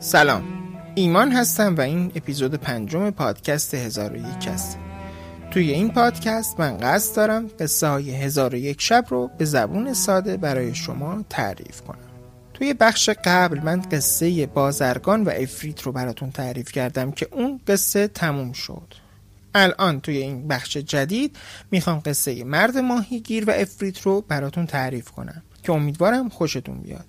سلام. ایمان هستم و این اپیزود پنجم پادکست هزار و یک است. توی این پادکست من قصد دارم قصه های هزار و یک شب رو به زبون ساده برای شما تعریف کنم. توی بخش قبل من قصه بازرگان و افریت رو براتون تعریف کردم که اون قصه تموم شد. الان توی این بخش جدید می‌خوام قصه مرد ماهیگیر و افریت رو براتون تعریف کنم که امیدوارم خوشتون بیاد.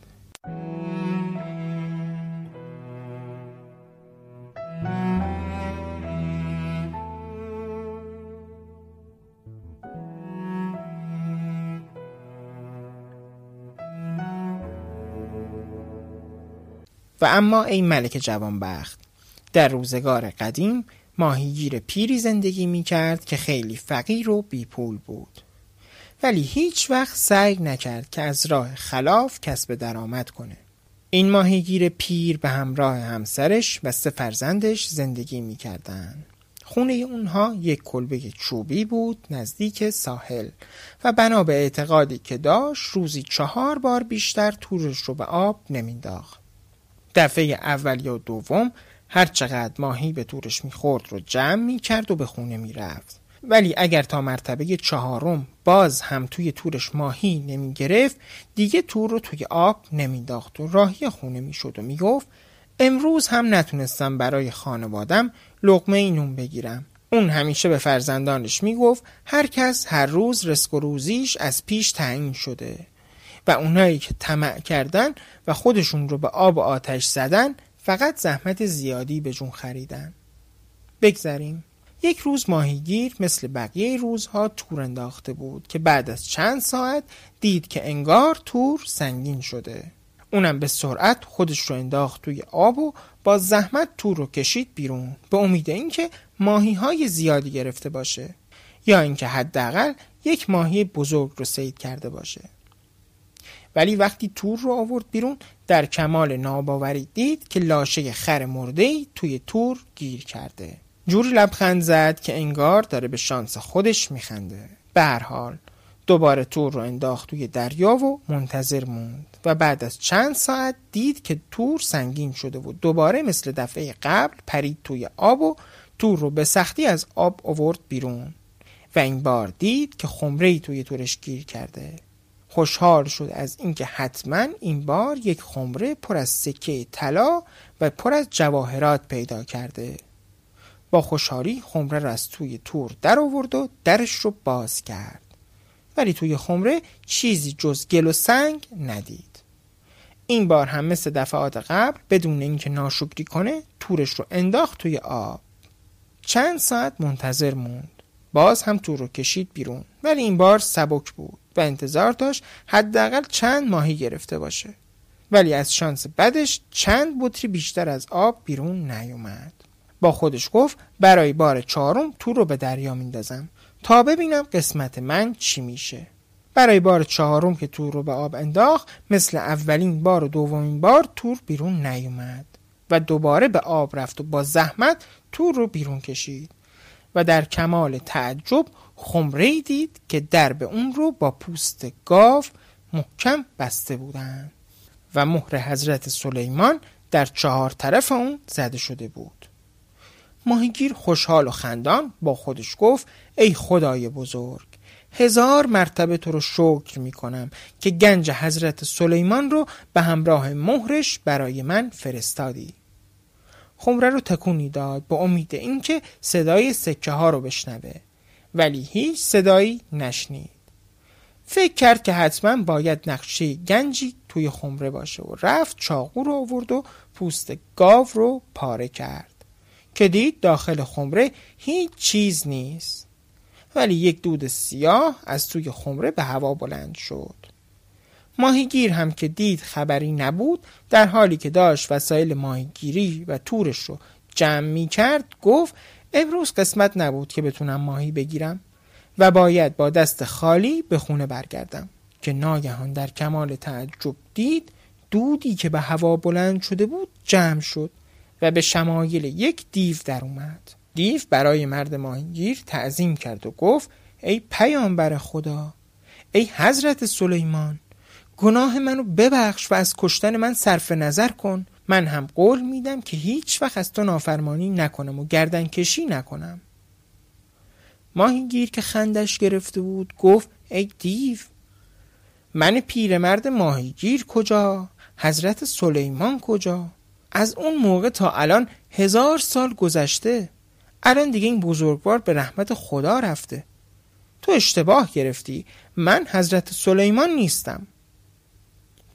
و اما ای ملک جوانبخت در روزگار قدیم ماهیگیر پیری زندگی می کرد که خیلی فقیر و بیپول بود ولی هیچ وقت سعی نکرد که از راه خلاف کسب درآمد کنه این ماهیگیر پیر به همراه همسرش و سه فرزندش زندگی می کردن. خونه اونها یک کلبه چوبی بود نزدیک ساحل و بنا به اعتقادی که داشت روزی چهار بار بیشتر تورش رو به آب نمینداخت. دفعه اول یا دوم هر چقدر ماهی به تورش می‌خورد رو جمع می‌کرد و به خونه می‌رفت. ولی اگر تا مرتبه چهارم باز هم توی تورش ماهی نمی‌گرفت دیگه تور رو توی آب نمینداخت و راهی خونه می‌شد و می‌گفت امروز هم نتونستم برای خانوادم لقمه نون بگیرم. اون همیشه به فرزندانش می‌گفت هر کس هر روز رسک و روزیش از پیش تعیین شده. و اونایی که طمع کردن و خودشون رو به آب و آتش زدن فقط زحمت زیادی به جون خریدن. بگذریم. یک روز ماهیگیر مثل بقیه روزها تور انداخته بود که بعد از چند ساعت دید که انگار تور سنگین شده. اونم به سرعت خودش رو انداخت توی آب و با زحمت تور رو کشید بیرون به امید اینکه ماهی های زیادی گرفته باشه یا اینکه حداقل یک ماهی بزرگ رو سید کرده باشه. ولی وقتی تور رو آورد بیرون در کمال ناباوری دید که لاشه خر مرده توی تور گیر کرده. جوری لبخند زد که انگار داره به شانس خودش میخنده. به هر حال دوباره تور رو انداخت توی دریا و منتظر موند و بعد از چند ساعت دید که تور سنگین شده و دوباره مثل دفعه قبل پرید توی آب و تور رو به سختی از آب آورد بیرون و این بار دید که خمره توی تورش گیر کرده. خوشحال شد از اینکه حتما این بار یک خمره پر از سکه طلا و پر از جواهرات پیدا کرده. با خوشحالی خمره را از توی تور در آورد و درش رو باز کرد. ولی توی خمره چیزی جز گل و سنگ ندید. این بار هم مثل دفعات قبل بدون اینکه ناشکری کنه تورش رو انداخت توی آب. چند ساعت منتظر موند. باز هم تور رو کشید بیرون. ولی این بار سبک بود. و انتظار داشت حداقل چند ماهی گرفته باشه. ولی از شانس بدش چند بطری بیشتر از آب بیرون نیومد. با خودش گفت برای بار چهارم تور رو به دریا میندازم. تا ببینم قسمت من چی میشه. برای بار چهارم که تور رو به آب انداخت مثل اولین بار و دومین بار تور بیرون نیومد. و دوباره به آب رفت و با زحمت تور رو بیرون کشید. و در کمال تعجب خمره دید که درب اون رو با پوست گاو محکم بسته بودند و مهر حضرت سلیمان در چهار طرف اون زده شده بود. ماهیگیر خوشحال و خندان با خودش گفت ای خدای بزرگ هزار مرتبه تو رو شکر می کنم که گنج حضرت سلیمان رو به همراه مهرش برای من فرستادی. خمره رو تکونی داد با امید اینکه صدای سکه ها رو بشنوه. ولی هیچ صدایی نشنید. فکر کرد که حتما باید نقشه گنجی توی خمره باشه و رفت چاقو رو آورد و پوست گاو رو پاره کرد. که دید داخل خمره هیچ چیز نیست. ولی یک دود سیاه از توی خمره به هوا بلند شد. ماهیگیر هم که دید خبری نبود در حالی که داشت وسایل ماهیگیری و تورش رو جمع می کرد گفت امروز قسمت نبود که بتونم ماهی بگیرم و باید با دست خالی به خونه برگردم که ناگهان در کمال تعجب دید دودی که به هوا بلند شده بود جمع شد و به شمایل یک دیو در اومد. دیو برای مرد ماهیگیر تعظیم کرد و گفت ای پیامبر خدا ای حضرت سلیمان گناه منو ببخش و از کشتن من صرف نظر کن من هم قول میدم که هیچ وقت از تو نافرمانی نکنم و گردن کشی نکنم ماهیگیر که خندش گرفته بود گفت ای دیو من پیرمرد ماهیگیر کجا؟ حضرت سلیمان کجا؟ از اون موقع تا الان هزار سال گذشته. الان دیگه این بزرگوار به رحمت خدا رفته. تو اشتباه گرفتی. من حضرت سلیمان نیستم.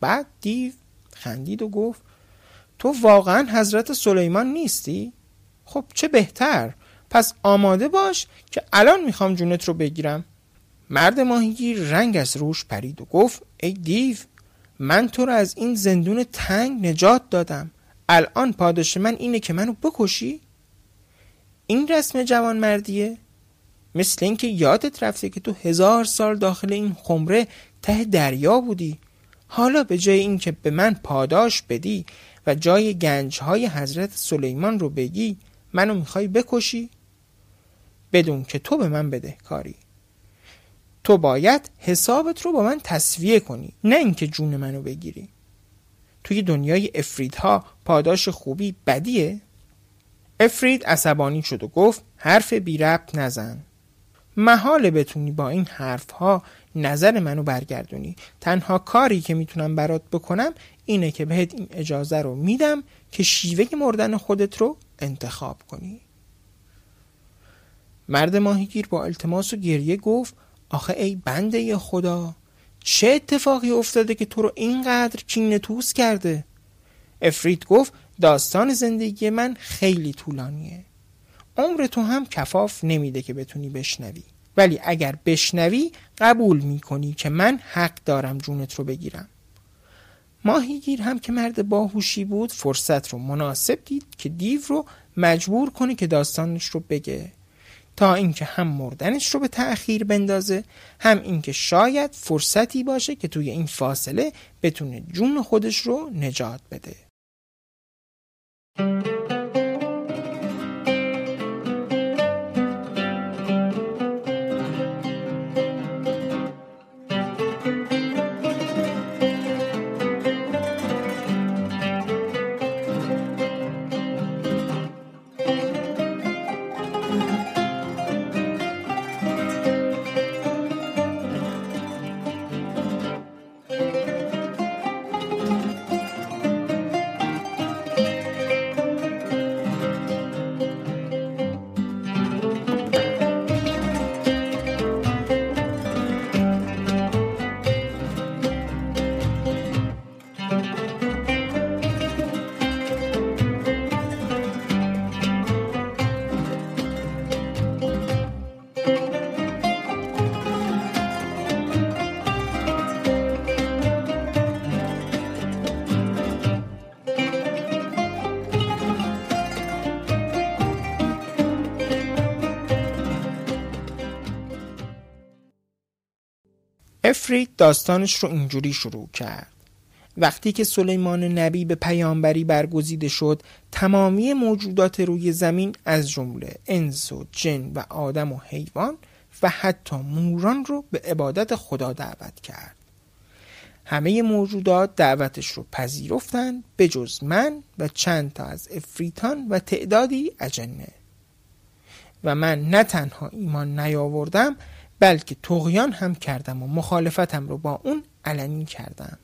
بعد دیو خندید و گفت تو واقعا حضرت سلیمان نیستی؟ خب چه بهتر پس آماده باش که الان می‌خوام جونت رو بگیرم مرد ماهیگیر رنگ از روش پرید و گفت ای دیو من تو رو از این زندون تنگ نجات دادم الان پاداش من اینه که منو بکشی؟ این رسم جوان مردیه؟ مثل اینکه یادت رفته که تو هزار سال داخل این خمره ته دریا بودی حالا به جای اینکه به من پاداش بدی و جای گنج های حضرت سلیمان رو بگی منو می‌خوای بکشی؟ بدون که تو به من بده کاری تو باید حسابت رو با من تصویه کنی نه اینکه جون منو بگیری توی دنیای افریدها پاداش خوبی بدیه؟ افرید عصبانی شد و گفت حرف بی ربط نزن محال بتونی با این حرف ها نظر منو برگردونی تنها کاری که می‌تونم برات بکنم اینه که بهت این اجازه رو میدم که شیوه مردن خودت رو انتخاب کنی. مرد ماهیگیر با التماس و گریه گفت آخه ای بنده خدا چه اتفاقی افتاده که تو رو اینقدر کینه توس کرده؟ افرید گفت داستان زندگی من خیلی طولانیه. عمر تو هم کفاف نمیده که بتونی بشنوی. ولی اگر بشنوی قبول می‌کنی که من حق دارم جونت رو بگیرم. ماهیگیر هم که مرد باهوشی بود فرصت رو مناسب دید که دیو رو مجبور کنه که داستانش رو بگه. تا اینکه هم مردنش رو به تأخیر بندازه هم اینکه شاید فرصتی باشه که توی این فاصله بتونه جون خودش رو نجات بده. افرید داستانش رو اینجوری شروع کرد. وقتی که سلیمان نبی به پیامبری برگزیده شد تمامی موجودات روی زمین از جمله انس و جن و آدم و حیوان و حتی موران رو به عبادت خدا دعوت کرد. همه موجودات دعوتش رو پذیرفتند به جز من و چند تا از افریتان و تعدادی اجنه. و من نه تنها ایمان نیاوردم بلکه تغیان هم کردم و مخالفتم رو با اون علنی کردم.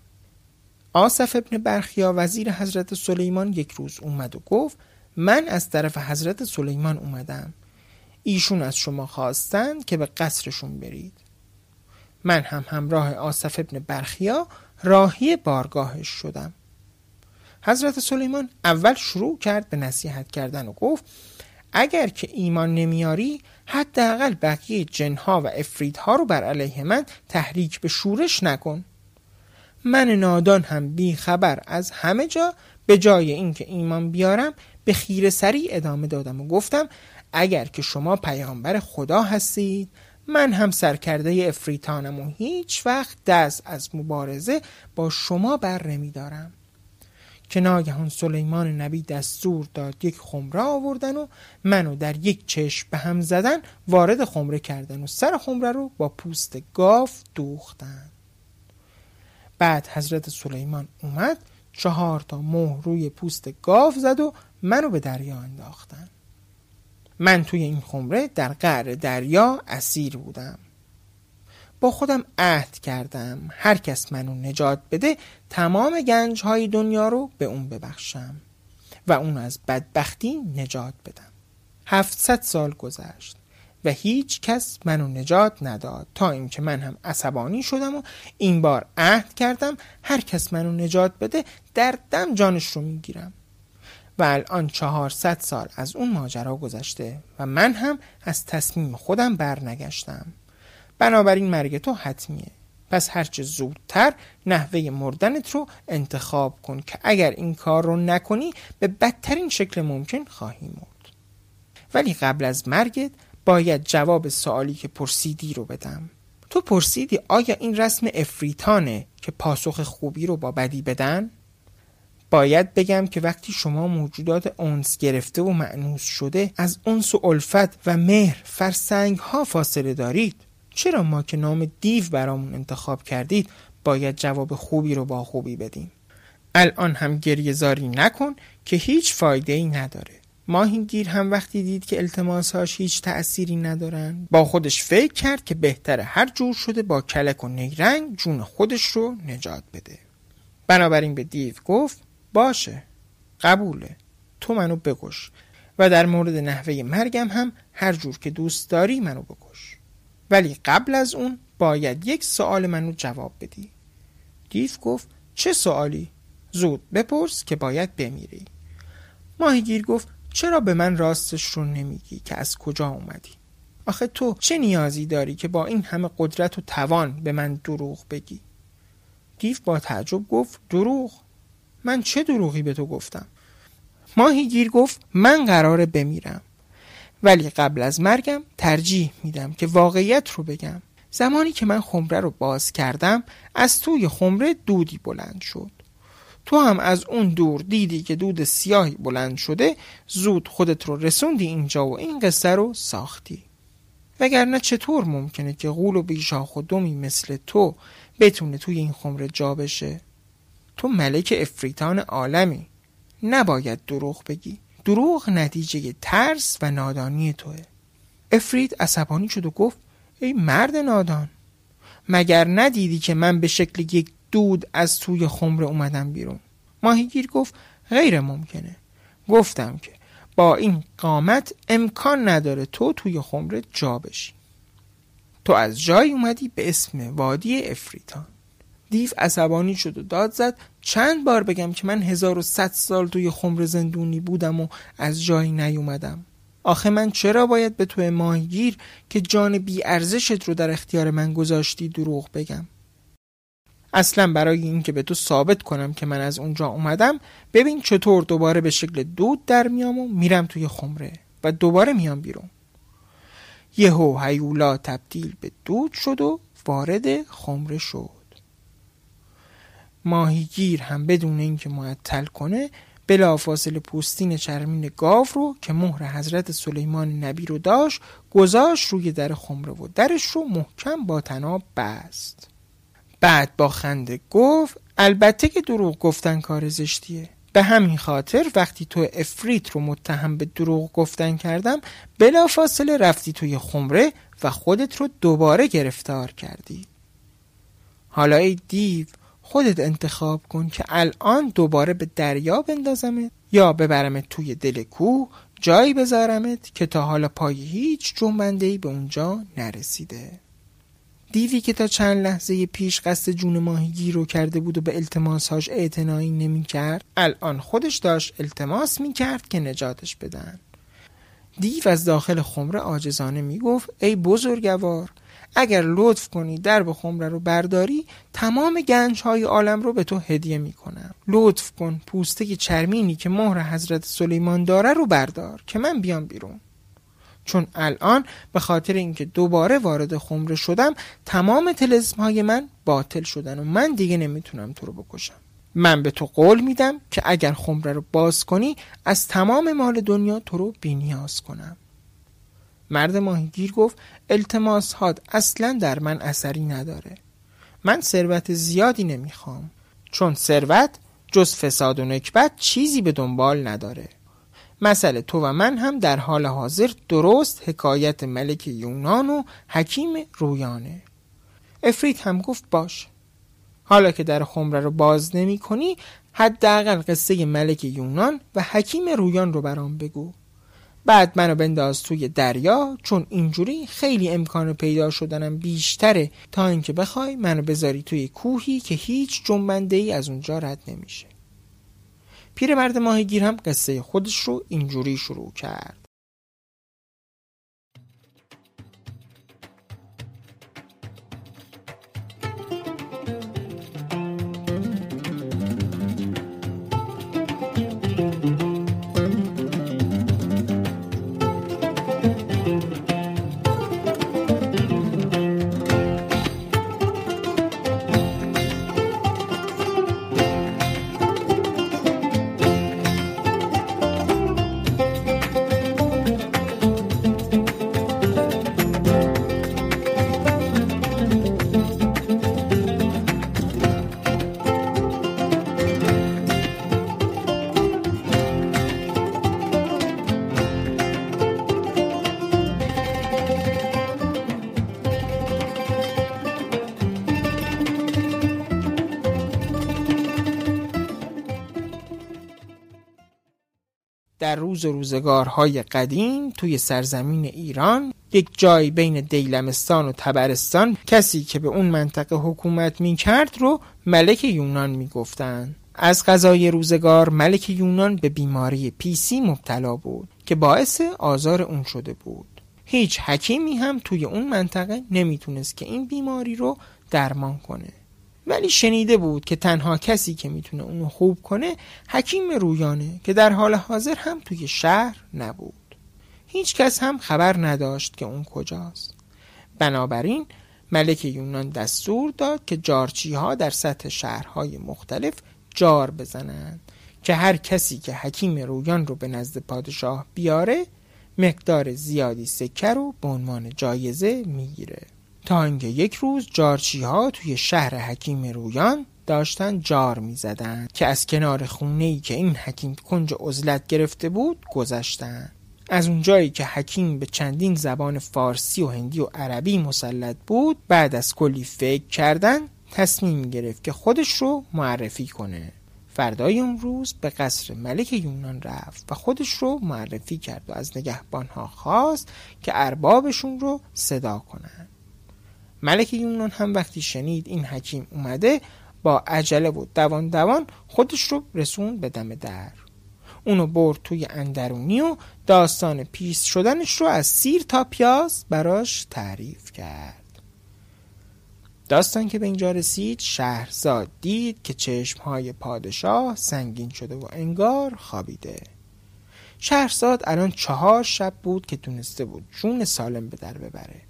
آصف ابن برخیا وزیر حضرت سلیمان یک روز اومد و گفت من از طرف حضرت سلیمان اومدم. ایشون از شما خواستن که به قصرشون برید. من هم همراه آصف ابن برخیا راهی بارگاهش شدم. حضرت سلیمان اول شروع کرد به نصیحت کردن و گفت اگر که ایمان نمیاری حداقل بقیه جنها و افریدها رو بر علیه من تحریک به شورش نکن. من نادان هم بی خبر از همه جا به جای اینکه ایمان بیارم به خیر سری ادامه دادم و گفتم اگر که شما پیامبر خدا هستید من هم سرکرده افریتانم و هیچ وقت دست از مبارزه با شما بر دارم. که ناگهان سلیمان نبی دستور داد یک خمره آوردن و منو در یک چشم به هم زدن وارد خمره کردن و سر خمره رو با پوست گاف دوختن. بعد حضرت سلیمان اومد چهار تا مهر روی پوست گاو زد و منو به دریا انداختن. من توی این خمره در قعر دریا اسیر بودم. با خودم عهد کردم. هر کس منو نجات بده تمام گنج های دنیا رو به اون ببخشم و اون از بدبختی نجات بدم. هفتصد سال گذشت و هیچ کس منو نجات نداد. تا اینکه من هم عصبانی شدم و این بار عهد کردم هر کس منو نجات بده در دم جانش رو می‌گیرم. و الان چهارصد سال از اون ماجرا گذشته و من هم از تصمیم خودم برنگشتم. بنابراین مرگ تو حتمیه. پس هرچه زودتر نحوه مردنت رو انتخاب کن که اگر این کار رو نکنی به بدترین شکل ممکن خواهی مرد. ولی قبل از مرگت باید جواب سوالی که پرسیدی رو بدم. تو پرسیدی آیا این رسم افریتانه که پاسخ خوبی رو با بدی بدن؟ باید بگم که وقتی شما موجودات اونس گرفته و معنوس شده از اونس و الفت و مهر فرسنگ ها فاصله دارید. چرا ما که نام دیو برامون انتخاب کردید باید جواب خوبی رو با خوبی بدیم؟ الان هم گریه زاری نکن که هیچ فایده ای نداره. ماهیگیر هم وقتی دید که التماسهاش هیچ تأثیری ندارن با خودش فکر کرد که بهتره هر جور شده با کلک و نیرنگ جون خودش رو نجات بده. بنابراین به دیو گفت باشه قبوله تو منو بکش. و در مورد نحوه مرگم هم هر جور که دوست داری منو بکش. ولی قبل از اون باید یک سوال منو جواب بدی دیو گفت چه سوالی؟ زود بپرس که باید بمیری ماهیگیر گفت چرا به من راستش رو نمیگی که از کجا اومدی؟ آخه تو چه نیازی داری که با این همه قدرت و توان به من دروغ بگی؟ دیو با تعجب گفت دروغ؟ من چه دروغی به تو گفتم؟ ماهیگیر گفت من قراره بمیرم ولی قبل از مرگم ترجیح میدم که واقعیت رو بگم. زمانی که من خمره رو باز کردم از توی خمره دودی بلند شد. تو هم از اون دور دیدی که دود سیاهی بلند شده زود خودت رو رسوندی اینجا و این قصه رو ساختی. وگرنه چطور ممکنه که غول و بیشاخ و دمی مثل تو بتونه توی این خمره جا بشه؟ تو ملک افریتان عالمی. نباید دروغ بگی. دروغ نتیجه ترس و نادانی توه. افرید عصبانی شد و گفت ای مرد نادان مگر ندیدی که من به شکل یک دود از توی خمره اومدم بیرون؟ ماهیگیر گفت غیر ممکنه. گفتم که با این قامت امکان نداره تو توی خمره جا بشی. تو از جای اومدی به اسم وادی افریتان دیو عصبانی شد و داد زد چند بار بگم که من 1100 سال توی خمر زندونی بودم و از جایی نیومدم. آخه من چرا باید به توی ماهگیر که جان بی ارزشت رو در اختیار من گذاشتی دروغ بگم؟ اصلا برای اینکه به تو ثابت کنم که من از اونجا اومدم ببین چطور دوباره به شکل دود در میام و میرم توی خمره و دوباره میام بیرون. یهو هیولا تبدیل به دود شد و وارد خمره شد. ماهیگیر هم بدون اینکه معطل کنه بلافاصله پوستین چرمین گاو رو که مهر حضرت سلیمان نبی رو داشت گذاشت روی در خمره و درش رو محکم با تناب بست. بعد با خنده گفت البته که دروغ گفتن کار زشتیه. به همین خاطر وقتی تو افریت رو متهم به دروغ گفتن کردم بلافاصله رفتی توی خمره و خودت رو دوباره گرفتار کردی. حالا ای دیو خودت انتخاب کن که الان دوباره به دریا بندازمت یا ببرمت توی دل کوه جایی بذارمت که تا حالا پای هیچ جنبنده ای به اونجا نرسیده. دیوی که تا چند لحظه پیش قصد جون ماهیگیر رو کرده بود و به التماسهاش اعتنایی نمی کرد الان خودش داشت التماس می کرد که نجاتش بدن. دیو از داخل خمره آجزانه می گفت ای بزرگوار اگر لطف کنی درب خمره رو برداری تمام گنج های عالم رو به تو هدیه می‌کنم. لطف کن پوسته چرمینی که مهر حضرت سلیمان داره رو بردار که من بیام بیرون. چون الان به خاطر اینکه دوباره وارد خمره شدم تمام تلزم های من باطل شدن و من دیگه نمی‌تونم تو رو بکشم. من به تو قول میدم که اگر خمره رو باز کنی از تمام مال دنیا تو رو بینیاز کنم. مرد ماهیگیر گفت التماس هاد اصلا در من اثری نداره. من ثروت زیادی نمی‌خوام. چون ثروت جز فساد و نکبت چیزی به دنبال نداره. مسئله تو و من هم در حال حاضر درست حکایت ملک یونان و حکیم رویانه. افریت هم گفت باش. حالا که در خمره رو باز نمی کنی حداقل قصه ملک یونان و حکیم رویان رو برام بگو. بعد منو بنداز توی دریا چون اینجوری خیلی امکان پیدا شدنم بیشتره. تا اینکه بخوای منو بذاری توی کوهی که هیچ جنبنده ای از اونجا رد نمیشه. پیرمرد ماهیگیر هم قصه خودش رو اینجوری شروع کرد. در روز روزگارهای قدیم توی سرزمین ایران یک جای بین دیلمستان و تبرستان کسی که به اون منطقه حکومت می کرد رو ملک یونان می گفتن. از غذای روزگار ملک یونان به بیماری پیسی مبتلا بود که باعث آزار اون شده بود هیچ حکیمی هم توی اون منطقه نمی‌تونست که این بیماری رو درمان کنه ولی شنیده بود که تنها کسی که می‌تونه اونو خوب کنه حکیم رویانه که در حال حاضر هم توی شهر نبود. هیچ کس هم خبر نداشت که اون کجاست. بنابراین ملک یونان دستور داد که جارچی ها در سطح شهرهای مختلف جار بزنند که هر کسی که حکیم رویان رو به نزد پادشاه بیاره مقدار زیادی سکه رو به عنوان جایزه می‌گیره. تا اینکه یک روز جارچی ها توی شهر حکیم رویان داشتن جار می زدن که از کنار خونه ای که این حکیم کنج عزلت گرفته بود گذشتن از اونجایی که حکیم به چندین زبان فارسی و هندی و عربی مسلط بود بعد از کلی فکر کردن تصمیم گرفت که خودش رو معرفی کنه فردای اون روز به قصر ملک یونان رفت و خودش رو معرفی کرد و از نگهبانها خواست که اربابشون رو صدا کنند. ملک یونان هم وقتی شنید این حکیم اومده با عجله و دوان دوان خودش رو رسون به دم در. اونو برد توی اندرونی و داستان پیست شدنش رو از سیر تا پیاز براش تعریف کرد. داستان که به اینجا رسید شهرزاد دید که چشمهای پادشاه سنگین شده و انگار خوابیده. شهرزاد الان چهار شب بود که تونسته بود جون سالم به در ببره.